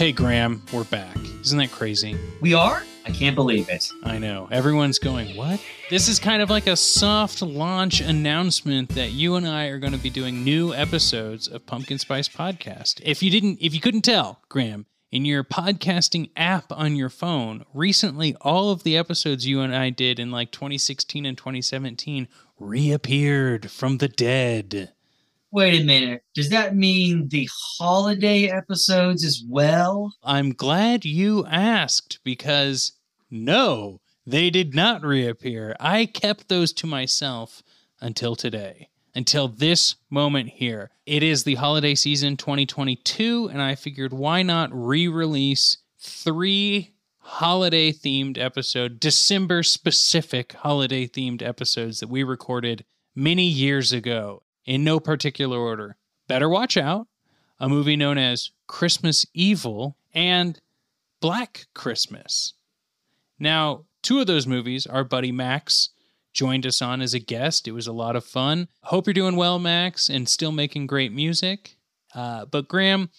Hey, Graham, we're back. Isn't that crazy? We are? I can't believe it. I know. Everyone's going, what? This is kind of like a soft launch announcement that you and I are going to be doing new episodes of Pumpkin Spice Podcast. If you didn't, if you couldn't tell, Graham, in your podcasting app on your phone, recently all of the episodes you and I did in like 2016 and 2017 reappeared from the dead. Wait a minute. Does that mean the holiday episodes as well? I'm glad you asked because no, they did not reappear. I kept those to myself until today, until this moment here. It is the holiday season 2022, and I figured why not re release three holiday themed episode, December specific holiday themed episodes that we recorded many years ago in no particular order. Better Watch Out, a movie known as Christmas Evil, and Black Christmas. Now, two of those movies, our buddy Max joined us on as a guest. It was a lot of fun. Hope you're doing well, Max, and still making great music. Uh, but, Graham,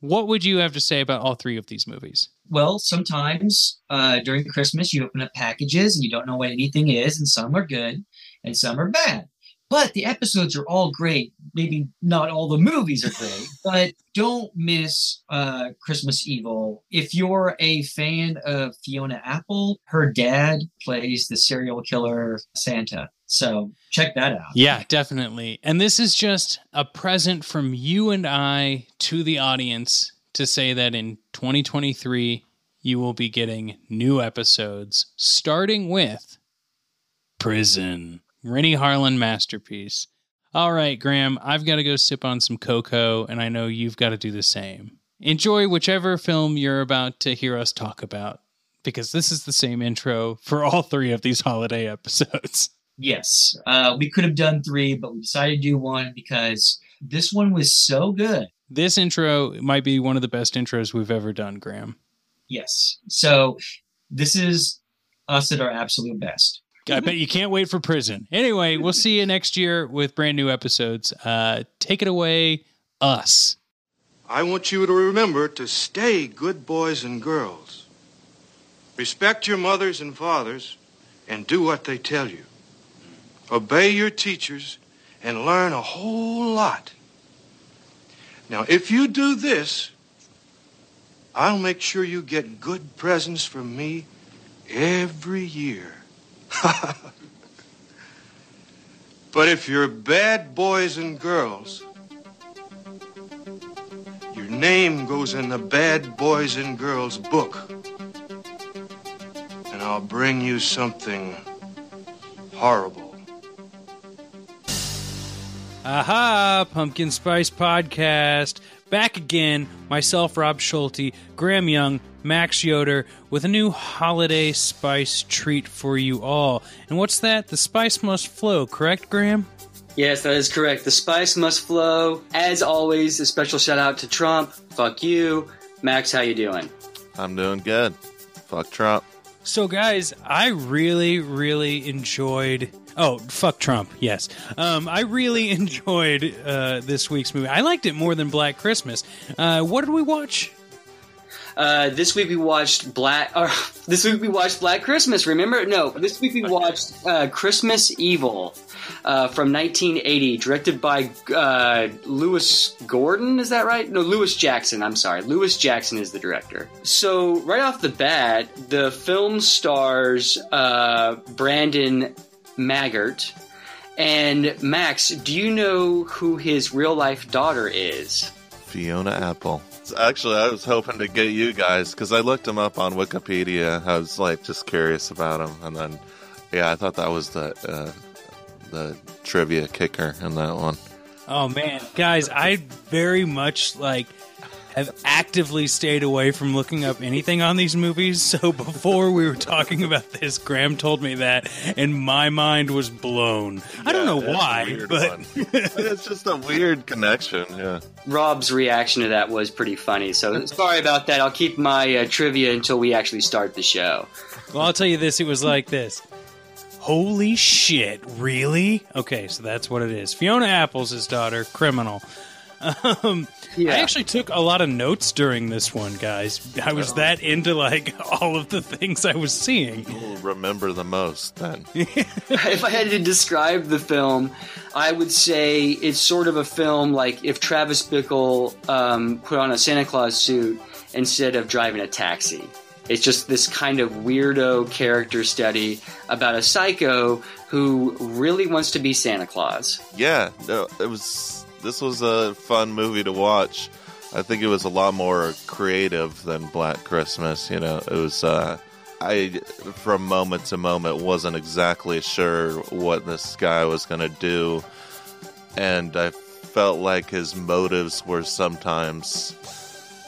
what would you have to say about all three of these movies? Well, sometimes uh, during Christmas, you open up packages and you don't know what anything is, and some are good and some are bad. But the episodes are all great. Maybe not all the movies are great, but don't miss uh, Christmas Evil. If you're a fan of Fiona Apple, her dad plays the serial killer Santa. So check that out. Yeah, definitely. And this is just a present from you and I to the audience to say that in 2023, you will be getting new episodes, starting with Prison. Renny Harlin masterpiece. All right, Graham, I've got to go sip on some cocoa, and I know you've got to do the same. Enjoy whichever film you're about to hear us talk about, because this is the same intro for all three of these holiday episodes. Yes, uh, we could have done three, but we decided to do one because this one was so good. This intro might be one of the best intros we've ever done, Graham. Yes. So this is us at our absolute best. I bet you can't wait for prison. Anyway, we'll see you next year with brand new episodes. Uh, take it away, us. I want you to remember to stay good boys and girls. Respect your mothers and fathers and do what they tell you. Obey your teachers and learn a whole lot. Now, if you do this, I'll make sure you get good presents from me every year. but if you're bad boys and girls, your name goes in the bad boys and girls book. And I'll bring you something horrible. Aha, Pumpkin Spice Podcast. Back again, myself, Rob Schulte, Graham Young, Max Yoder, with a new holiday spice treat for you all. And what's that? The spice must flow, correct, Graham? Yes, that is correct. The spice must flow. As always, a special shout out to Trump. Fuck you. Max, how you doing? I'm doing good. Fuck Trump. So, guys, I really, really enjoyed. Oh, fuck Trump. Yes. Um, I really enjoyed uh, this week's movie. I liked it more than Black Christmas. Uh, what did we watch? Uh, this week we watched Black. Or this week we watched Black Christmas. Remember? No, this week we watched uh, Christmas Evil uh, from 1980, directed by uh, Lewis Gordon. Is that right? No, Lewis Jackson. I'm sorry, Lewis Jackson is the director. So right off the bat, the film stars uh, Brandon Maggart. And Max, do you know who his real life daughter is? Fiona Apple. Actually, I was hoping to get you guys because I looked him up on Wikipedia. I was like just curious about him, and then yeah, I thought that was the uh, the trivia kicker in that one. Oh man, guys, I very much like have actively stayed away from looking up anything on these movies. So before we were talking about this, Graham told me that, and my mind was blown. I don't know why, but it's just a weird connection. Yeah. Rob's reaction to that was pretty funny. So sorry about that. I'll keep my uh, trivia until we actually start the show. well, I'll tell you this: it was like this. Holy shit! Really? Okay, so that's what it is. Fiona Apple's his daughter, criminal. Um, I actually took a lot of notes during this one, guys. I was that into like all of the things I was seeing. We'll remember the most then. if I had to describe the film, I would say it's sort of a film like if Travis Bickle um, put on a Santa Claus suit instead of driving a taxi. It's just this kind of weirdo character study about a psycho who really wants to be Santa Claus. Yeah, no, it was. This was a fun movie to watch. I think it was a lot more creative than Black Christmas. You know, it was. Uh, I from moment to moment wasn't exactly sure what this guy was going to do, and I felt like his motives were sometimes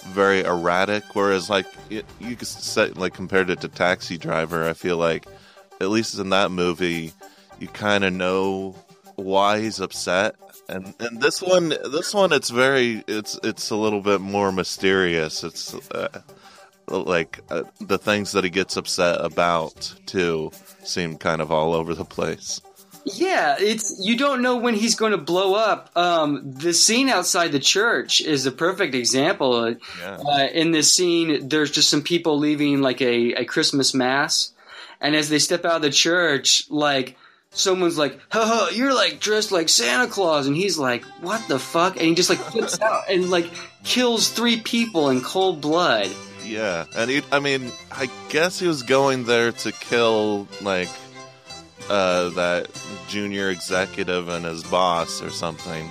very erratic. Whereas, like you, could say, like compared it to Taxi Driver, I feel like at least in that movie, you kind of know why he's upset. And and this one, this one, it's very, it's it's a little bit more mysterious. It's uh, like uh, the things that he gets upset about too seem kind of all over the place. Yeah, it's you don't know when he's going to blow up. Um, the scene outside the church is a perfect example. Yeah. Uh, in this scene, there's just some people leaving like a, a Christmas mass, and as they step out of the church, like someone's like, "Haha, you're like dressed like Santa Claus," and he's like, "What the fuck?" And he just like flips out and like kills three people in cold blood. Yeah, and he, I mean, I guess he was going there to kill like uh, that junior executive and his boss or something.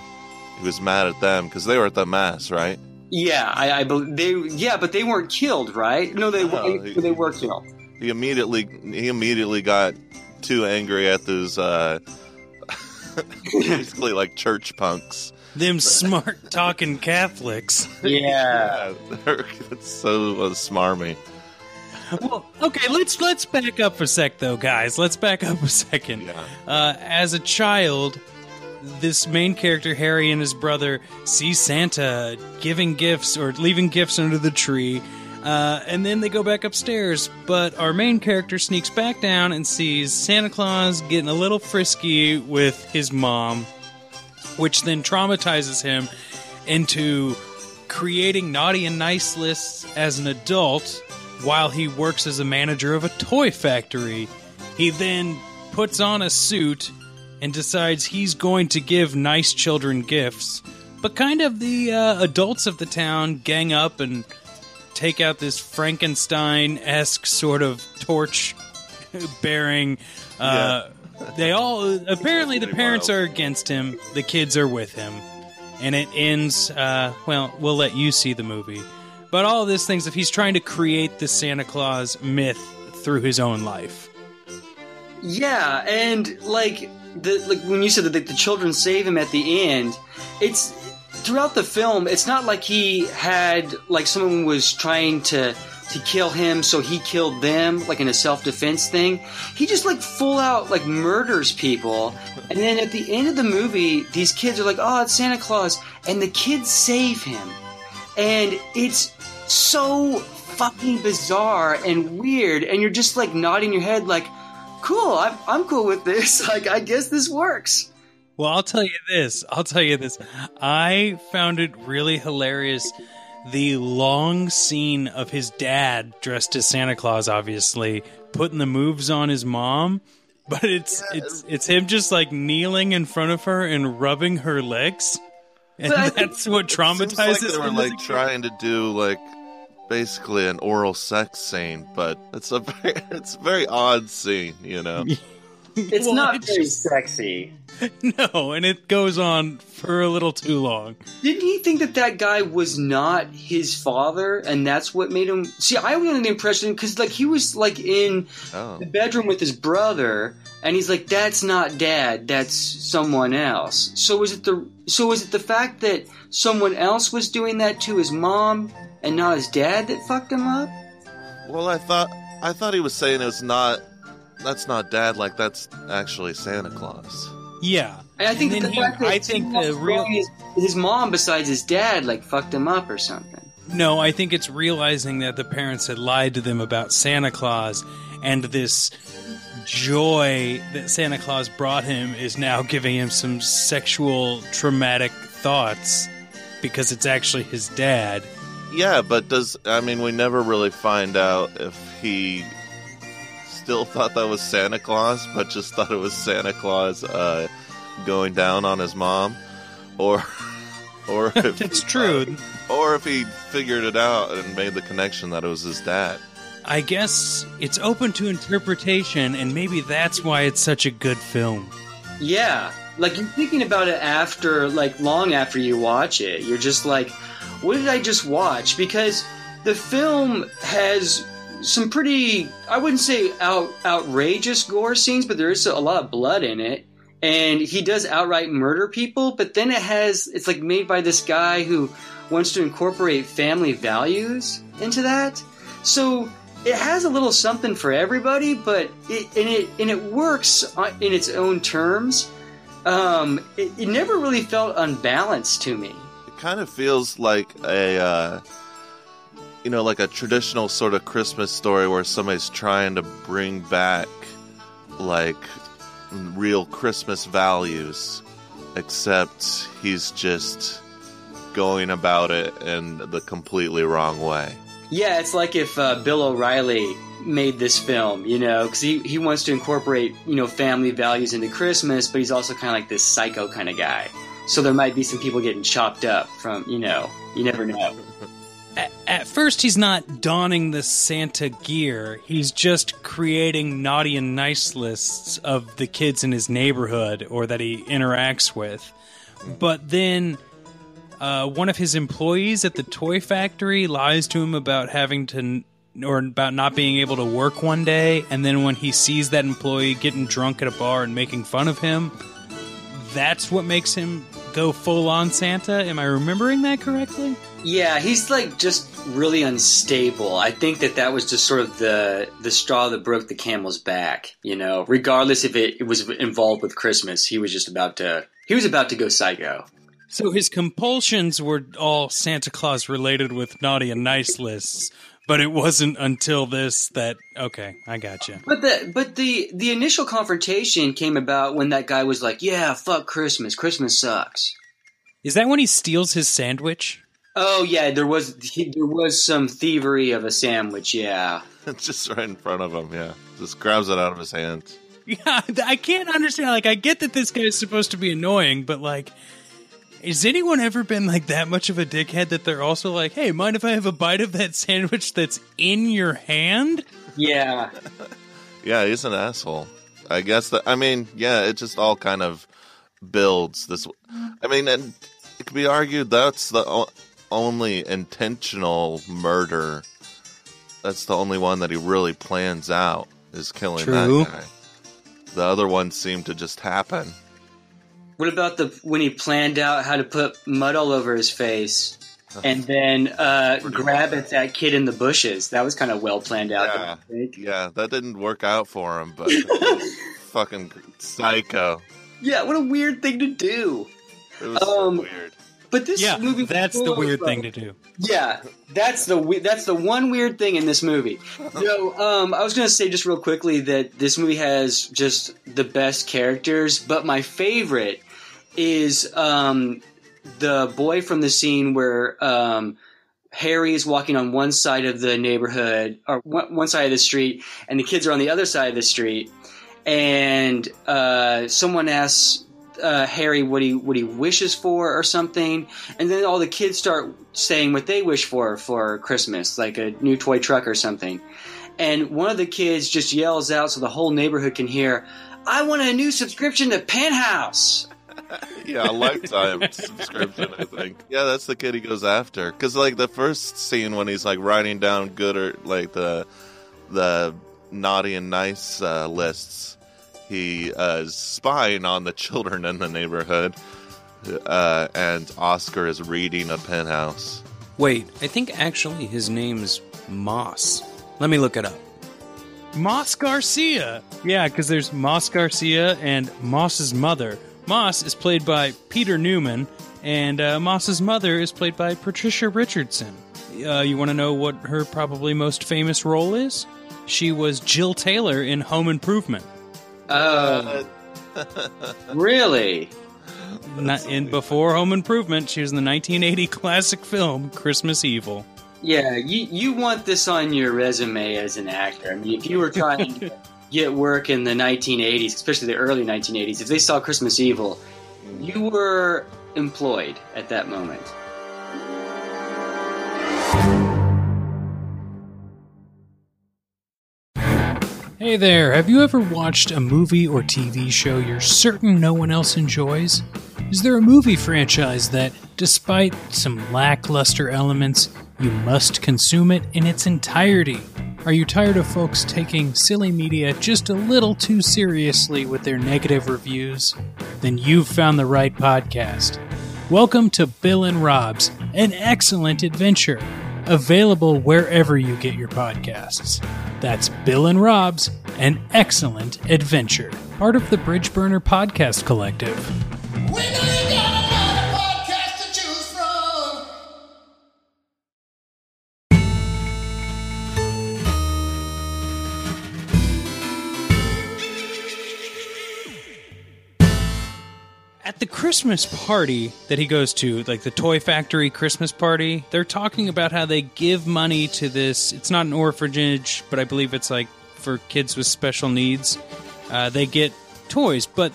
He was mad at them because they were at the mass, right? Yeah, I, I believe they. Yeah, but they weren't killed, right? No, they No, he- they were killed. He immediately he immediately got too angry at those uh, basically like church punks. Them smart talking Catholics. Yeah. Yeah, they're it's so uh, smarmy. Well, okay, let's let's back up for a sec though, guys. Let's back up a second. Yeah. Uh, as a child, this main character Harry and his brother see Santa giving gifts or leaving gifts under the tree. Uh, and then they go back upstairs, but our main character sneaks back down and sees Santa Claus getting a little frisky with his mom, which then traumatizes him into creating naughty and nice lists as an adult while he works as a manager of a toy factory. He then puts on a suit and decides he's going to give nice children gifts. But kind of the uh, adults of the town gang up and take out this Frankenstein esque sort of torch bearing. Uh, They all apparently the parents wild. are against him, the kids are with him, and it ends. Uh, well, we'll let you see the movie, but all of this things if he's trying to create the Santa Claus myth through his own life. Yeah, and like the like when you said that like, the children save him at the end, it's throughout the film. It's not like he had like someone was trying to to kill him, so he killed them, like in a self defense thing. He just like full out like murders people, and then at the end of the movie, these kids are like, "Oh, it's Santa Claus," and the kids save him, and it's so fucking bizarre and weird, and you're just like nodding your head like cool I'm, I'm cool with this. Like i guess this works Well, I'll tell you this. I'll tell you this. I found it really hilarious. The long scene of his dad dressed as Santa Claus, obviously putting the moves on his mom, but it's it's it's him just like kneeling in front of her and rubbing her legs, and that's what Seems like traumatizes they were like trying to do like basically an oral sex scene, but it's a very, it's a very odd scene, you know. it's Well, not it's very just- sexy No, and it goes on for a little too long. didn't he think that that guy was not his father and that's what made him see i was under the impression because like he was like in Oh, the bedroom with his brother and he's like that's not dad that's someone else so is it the so is it the fact that someone else was doing that to his mom and not his dad that fucked him up well, I thought I thought he was saying it was not. That's not dad. Like that's actually Santa Claus. Yeah, And I think And that then the he- fact that I think someone the real- his, his mom besides his dad like fucked him up or something. No, I think it's realizing that the parents had lied to them about Santa Claus, and this joy that Santa Claus brought him is now giving him some sexual traumatic thoughts. because it's actually his dad. Yeah, but does I mean we never really find out if he still thought that was Santa Claus, but just thought it was Santa Claus uh, going down on his mom, or or if That's he- true. or if he figured it out and made the connection that it was his dad. I guess it's open to interpretation, and maybe that's why it's such a good film. Yeah, like you're thinking about it after, like long after you watch it. You're just like, what did I just watch? Because the film has some pretty, I wouldn't say out, outrageous gore scenes, but there is a lot of blood in it. And he does outright murder people, but then it has, it's like made by this guy who wants to incorporate family values into that. So it has a little something for everybody, but it and it and it works in its own terms. Um, it, it never really felt unbalanced to me. It kind of feels like a, uh, you know, like a traditional sort of Christmas story where somebody's trying to bring back, like, real Christmas values, except he's just going about it in the completely wrong way. Yeah, it's like if uh, Bill O'Reilly made this film, you know, because he, he wants to incorporate, you know, family values into Christmas, but he's also kind of like this psycho kind of guy. So there might be some people getting chopped up from, you know, you never know. At, first, he's not donning the Santa gear. He's just creating naughty and nice lists of the kids in his neighborhood or that he interacts with. But then, uh, one of his employees at the toy factory lies to him about having to, or about not being able to work one day. And then, when he sees that employee getting drunk at a bar and making fun of him, that's what makes him go full on Santa. Am I remembering that correctly? Yeah, he's like just really unstable. I think that that was just sort of the the straw that broke the camel's back. You know, regardless if it, it was involved with Christmas, he was just about to he was about to go psycho. So his compulsions were all Santa Claus related with naughty and nice lists, but it wasn't until this that okay, I got you. But the but the the initial confrontation came about when that guy was like, "Yeah, fuck Christmas. Christmas sucks." Is that when he steals his sandwich? Oh yeah, there was there was some thievery of a sandwich. Yeah, It's just right in front of him, yeah. Just grabs it out of his hands. Yeah, I can't understand. Like, I get that this guy's supposed to be annoying, but like, has anyone ever been like that much of a dickhead that they're also like, "Hey, mind if I have a bite of that sandwich that's in your hand?" yeah. Yeah, he's an asshole. I guess that. I mean, yeah, it just all kind of builds this. I mean, and it could be argued that's the o- only intentional murder. That's the only one that he really plans out is killing True. that guy. The other ones seem to just happen. What about the when he planned out how to put mud all over his face and then uh, grab at that kid in the bushes? That was kind of well planned out. Yeah. Yeah, that didn't work out for him, but fucking psycho. Yeah, what a weird thing to do. It was Um, so weird. But this Yeah, movie, that's the weird uh, thing to do. Yeah, that's the that's the one weird thing in this movie. No, um, I was gonna say just real quickly that this movie has just the best characters, but my favorite is um, the boy from the scene where um, Harry is walking on one side of the neighborhood or one, one side of the street, and the kids are on the other side of the street, and uh, someone asks uh, Harry what he what he wishes for or something, and then all the kids start saying what they wish for for Christmas, like a new toy truck or something. And one of the kids just yells out so the whole neighborhood can hear, "I want a new subscription to Penthouse." Yeah, a lifetime subscription, I think. Yeah, that's the kid he goes after. Because like the first scene when he's like writing down good or like the the naughty and nice uh, lists, he uh, is spying on the children in the neighborhood, uh, and Oscar is reading a penthouse. Wait, I think actually his name's Moss. Let me look it up. Moss Garcia. Yeah, because there's Moss Garcia and Moss's mother. Moss is played by Peter Newman, and uh, Moss's mother is played by Patricia Richardson. Uh, you want to know what her probably most famous role is? She was Jill Taylor in Home Improvement. Oh, really? Not in before Home Improvement, she was in the 1980 classic film Christmas Evil. Yeah, you you want this on your resume as an actor. I mean, if you were trying to get work in the 1980s, especially the early 1980s, if they saw Christmas Evil, you were employed at that moment. Hey there, have you ever watched a movie or TV show you're certain no one else enjoys? Is there a movie franchise that, despite some lackluster elements, you must consume it in its entirety? Are you tired of folks taking silly media just a little too seriously with their negative reviews? Then you've found the right podcast. Welcome to Bill and Rob's, an excellent adventure, available wherever you get your podcasts. That's Bill and Rob's, an excellent adventure, part of the Bridge Burner Podcast Collective. We Christmas party that he goes to, like the Toy Factory Christmas party, they're talking about how they give money to this. It's not an orphanage, but I believe it's like for kids with special needs. Uh, they get toys, but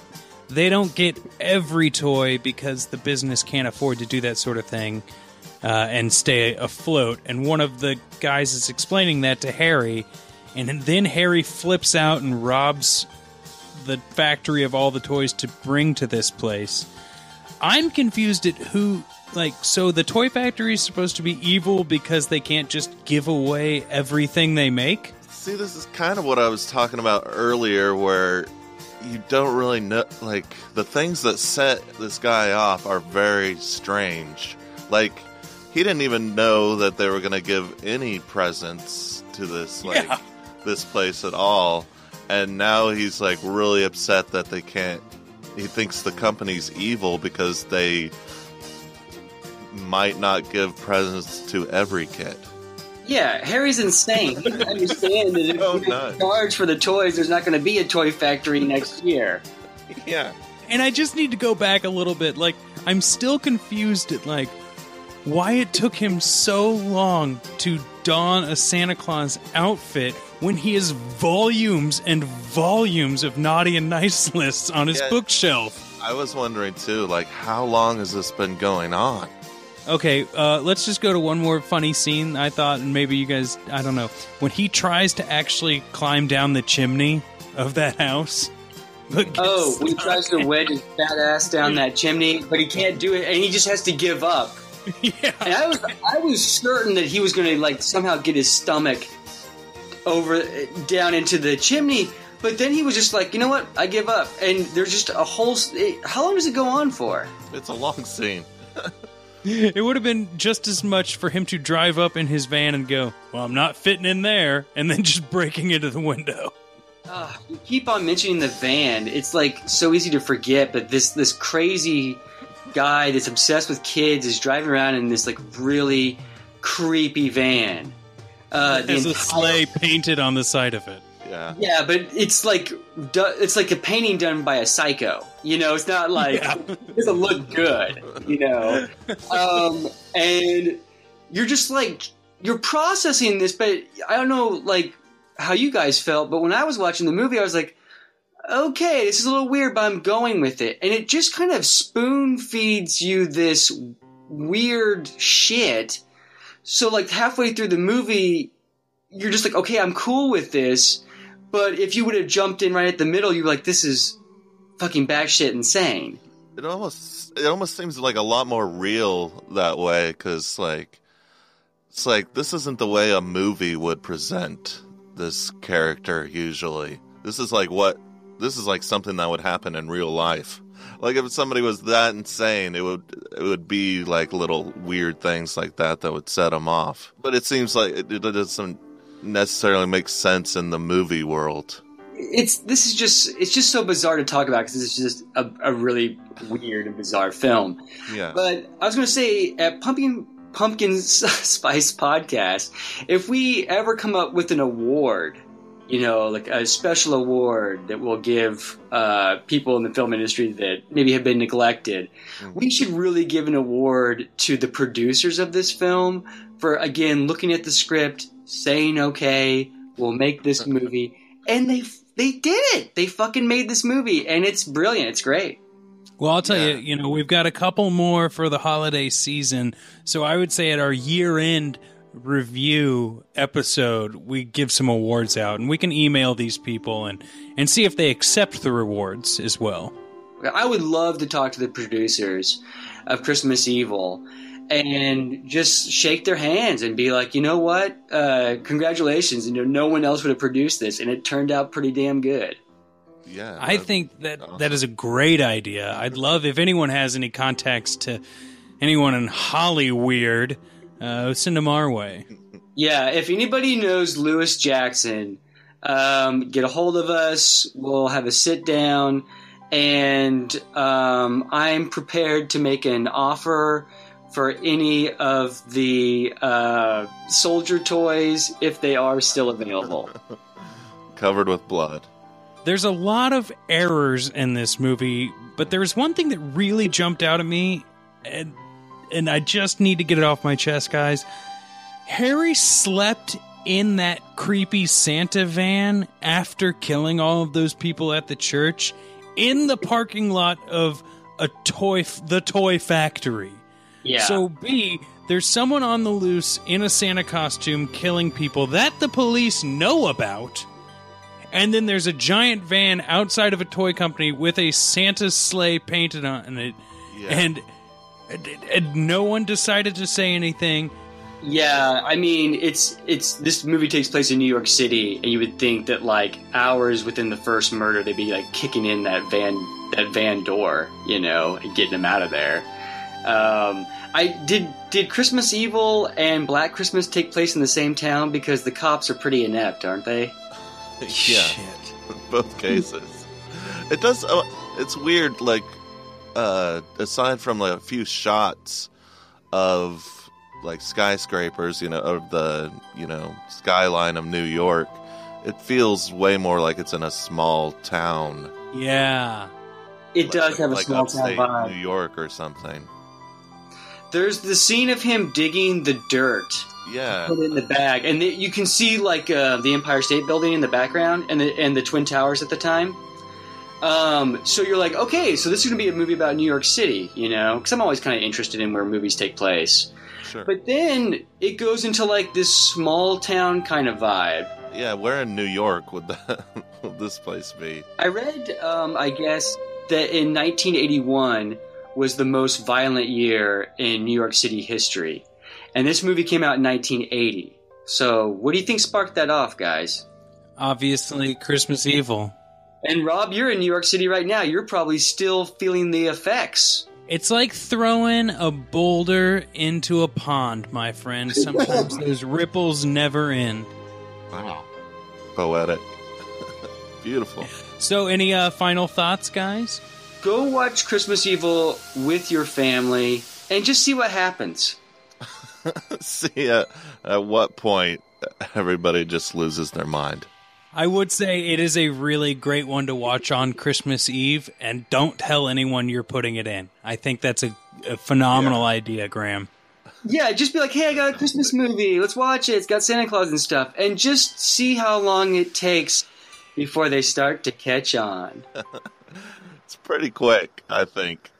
they don't get every toy because the business can't afford to do that sort of thing uh, and stay afloat. And one of the guys is explaining that to Harry, and then Harry flips out and robs the factory of all the toys to bring to this place. I'm confused at who like so the toy factory is supposed to be evil because they can't just give away everything they make. See, this is kind of what I was talking about earlier, where you don't really know. Like, the things that set this guy off are very strange. Like, he didn't even know that they were going to give any presents to this, like, Yeah. this place at all. And now he's, like, really upset that they can't. He thinks the company's evil because they might not give presents to every kid. Yeah, Harry's insane. He doesn't understand that if Oh, you nuts. charge for the toys, there's not going to be a toy factory next year. Yeah. And I just need to go back a little bit. Like I'm still confused at like why it took him so long to don a Santa Claus outfit when he has volumes and volumes of naughty and nice lists on his Yeah. bookshelf. I was wondering too, like, how long has this been going on? Okay, uh, let's just go to one more funny scene. I thought, and maybe you guys, I don't know, when he tries to actually climb down the chimney of that house. but Oh, when he tries to wedge his fat ass down that chimney, but he can't do it, and he just has to give up. yeah. And I was, I was certain that he was going to like somehow get his stomach over down into the chimney, but then he was just like, you know what, I give up. And there's just a whole. it- How long does it go on for? It's a long scene. It would have been just as much for him to drive up in his van and go, Well, I'm not fitting in there, and then just breaking into the window. Uh, you keep on mentioning the van. It's like so easy to forget, but this this crazy guy that's obsessed with kids is driving around in this like really creepy van. Uh, the There's a entire- sleigh painted on the side of it. Yeah. Yeah, but it's like it's like a painting done by a psycho. You know, it's not like Yeah. it doesn't look good. You know, um, and you're just like you're processing this, but I don't know like how you guys felt. But when I was watching the movie, I was like, okay, this is a little weird, but I'm going with it, and it just kind of spoon feeds you this weird shit. So like halfway through the movie, you're just like, okay, I'm cool with this. But if you would have jumped in right at the middle, you're like, this is fucking batshit insane. It almost it almost seems like a lot more real that way because like it's like this isn't the way a movie would present this character usually. This is like what this is like something that would happen in real life. Like if somebody was that insane, it would it would be like little weird things like that that would set them off. But it seems like it, it doesn't necessarily make sense in the movie world. It's this is just it's just so bizarre to talk about because it's just a, a really weird and bizarre film. Yeah. But I was going to say at Pumpkin Pumpkin Spice Podcast, if we ever come up with an award, you know, like a special award that will give uh, people in the film industry that maybe have been neglected. We should really give an award to the producers of this film for again looking at the script, saying, "Okay, we'll make this movie," and they they did it. They fucking made this movie, and it's brilliant. It's great. Well, I'll tell Yeah. you, you know, we've got a couple more for the holiday season. So I would say at our year end review episode, we give some awards out and we can email these people and, and see if they accept the rewards as well. I would love to talk to the producers of Christmas Evil and just shake their hands and be like, you know what? Uh, congratulations. You know, no one else would have produced this, and it turned out pretty damn good. Yeah, I think that that is a great idea. I'd love if anyone has any contacts to anyone in Hollyweird, uh, send them our way. Yeah, if anybody knows Lewis Jackson, um, get a hold of us. We'll have a sit down, and um, I'm prepared to make an offer for any of the uh, soldier toys if they are still available. covered with blood. There's a lot of errors in this movie, but there's one thing that really jumped out at me, and and I just need to get it off my chest, guys. Harry slept in that creepy Santa van after killing all of those people at the church in the parking lot of a toy the toy factory. Yeah. So B, there's someone on the loose in a Santa costume killing people that the police know about. And then there's a giant van outside of a toy company with a Santa sleigh painted on it. Yeah. And, and, and no one decided to say anything. Yeah, I mean, it's it's this movie takes place in New York City, and you would think that like hours within the first murder, they'd be like kicking in that van that van door, you know, and getting them out of there. Um, I did did Christmas Evil and Black Christmas take place in the same town because the cops are pretty inept, aren't they? yeah, Shit. both cases. It does. Uh, it's weird. Like, uh, aside from like a few shots of like skyscrapers, you know, of the you know skyline of New York, it feels way more like it's in a small town. Yeah. It like- does have a like small town vibe. New York or something. There's the scene of him digging the dirt Yeah, put it in the bag, and the, you can see like uh, the Empire State Building in the background, and the and the Twin Towers at the time. Um, so you're like, okay, so this is going to be a movie about New York City, you know? Because I'm always kind of interested in where movies take place. sure. But then it goes into like this small town kind of vibe. yeah, where in New York would that would this place be? I read, um, I guess, that in 1981 was the most violent year in New York City history, and this movie came out in 1980. So, what do you think sparked that off, guys? Obviously, Christmas Evil. And Rob, you're in New York City right now. You're probably still feeling the effects. It's like throwing a boulder into a pond, my friend. Sometimes those ripples never end. Wow, poetic, beautiful. So, any uh, final thoughts, guys? Go watch Christmas Evil with your family and just see what happens. See at, at what point everybody just loses their mind. I would say it is a really great one to watch on Christmas Eve, and don't tell anyone you're putting it in. I think that's a, a phenomenal idea, Graham. Yeah, just be like, hey, I got a Christmas movie. Let's watch it. It's got Santa Claus and stuff. And just see how long it takes before they start to catch on. It's pretty quick, I think.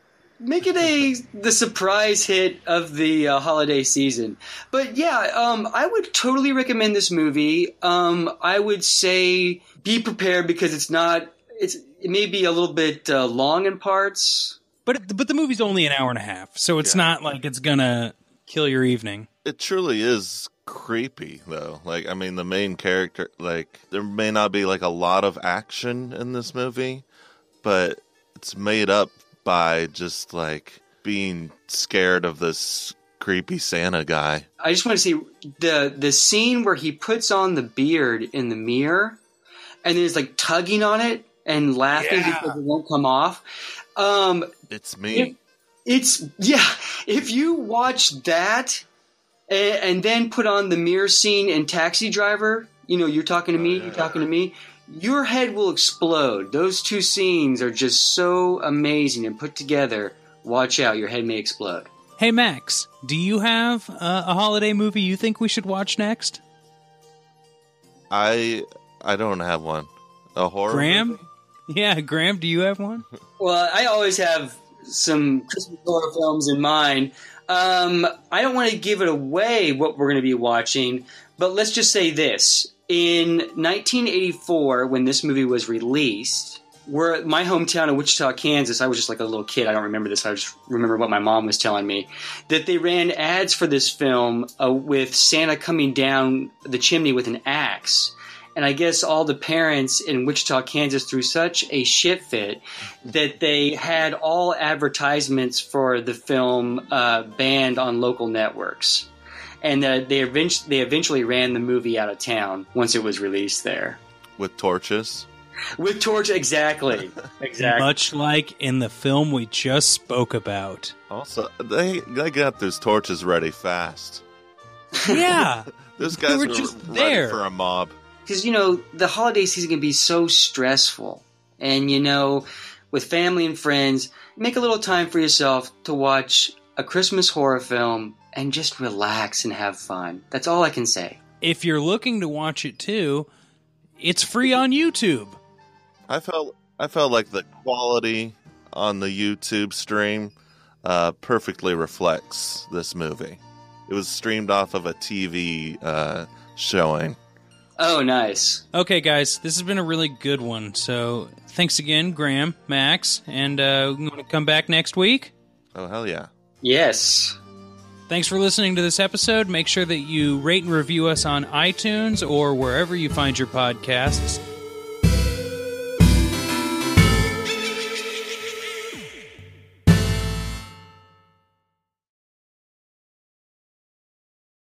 Make it a the surprise hit of the uh, holiday season. But yeah, um, I would totally recommend this movie. Um, I would say be prepared because it's not. It's it may be a little bit uh, long in parts. But but the movie's only an hour and a half, so it's Yeah. not like it's gonna kill your evening. It truly is creepy, though. Like, I mean, the main character, like, there may not be like a lot of action in this movie, but it's made up by just like being scared of this creepy Santa guy. I just want to see the the scene where he puts on the beard in the mirror, and then is like tugging on it and laughing Yeah. because it won't come off. Um, It's me. It's yeah. If you watch that and, and then put on the mirror scene in Taxi Driver, you know, you're talking to me, you're talking to me, your head will explode. Those two scenes are just so amazing and put together. Watch out, your head may explode. Hey, Max, do you have uh, a holiday movie you think we should watch next? I I don't have one. A horror. Graham? movie? Yeah, Graham, do you have one? Well, I always have some Christmas horror films in mind. Um, I don't want to give it away what we're going to be watching, but let's just say this. In 1984, when this movie was released, we're at my hometown of Wichita, Kansas. I was just like a little kid. I don't remember this. I just remember what my mom was telling me that they ran ads for this film uh, with Santa coming down the chimney with an axe. And I guess all the parents in Wichita, Kansas threw such a shit fit that they had all advertisements for the film uh, banned on local networks. And uh, they, eventually, they eventually ran the movie out of town once it was released there. with torches. With torch, exactly. Exactly. Much like in the film we just spoke about. Also, they they got those torches ready fast. Yeah. Those They guys were were just ready there. for a mob. because you know the holiday season can be so stressful and you know with family and friends make a little time for yourself to watch a christmas horror film and just relax and have fun that's all i can say if you're looking to watch it too, it's free on YouTube. I felt I felt like the quality on the YouTube stream uh, perfectly reflects this movie. It was streamed off of a TV uh, showing. oh nice Okay, guys, this has been a really good one. So thanks again, Graham, Max, and uh, we want to come back next week. Oh hell yeah! yes Thanks for listening to this episode. Make sure that you rate and review us on iTunes or wherever you find your podcasts.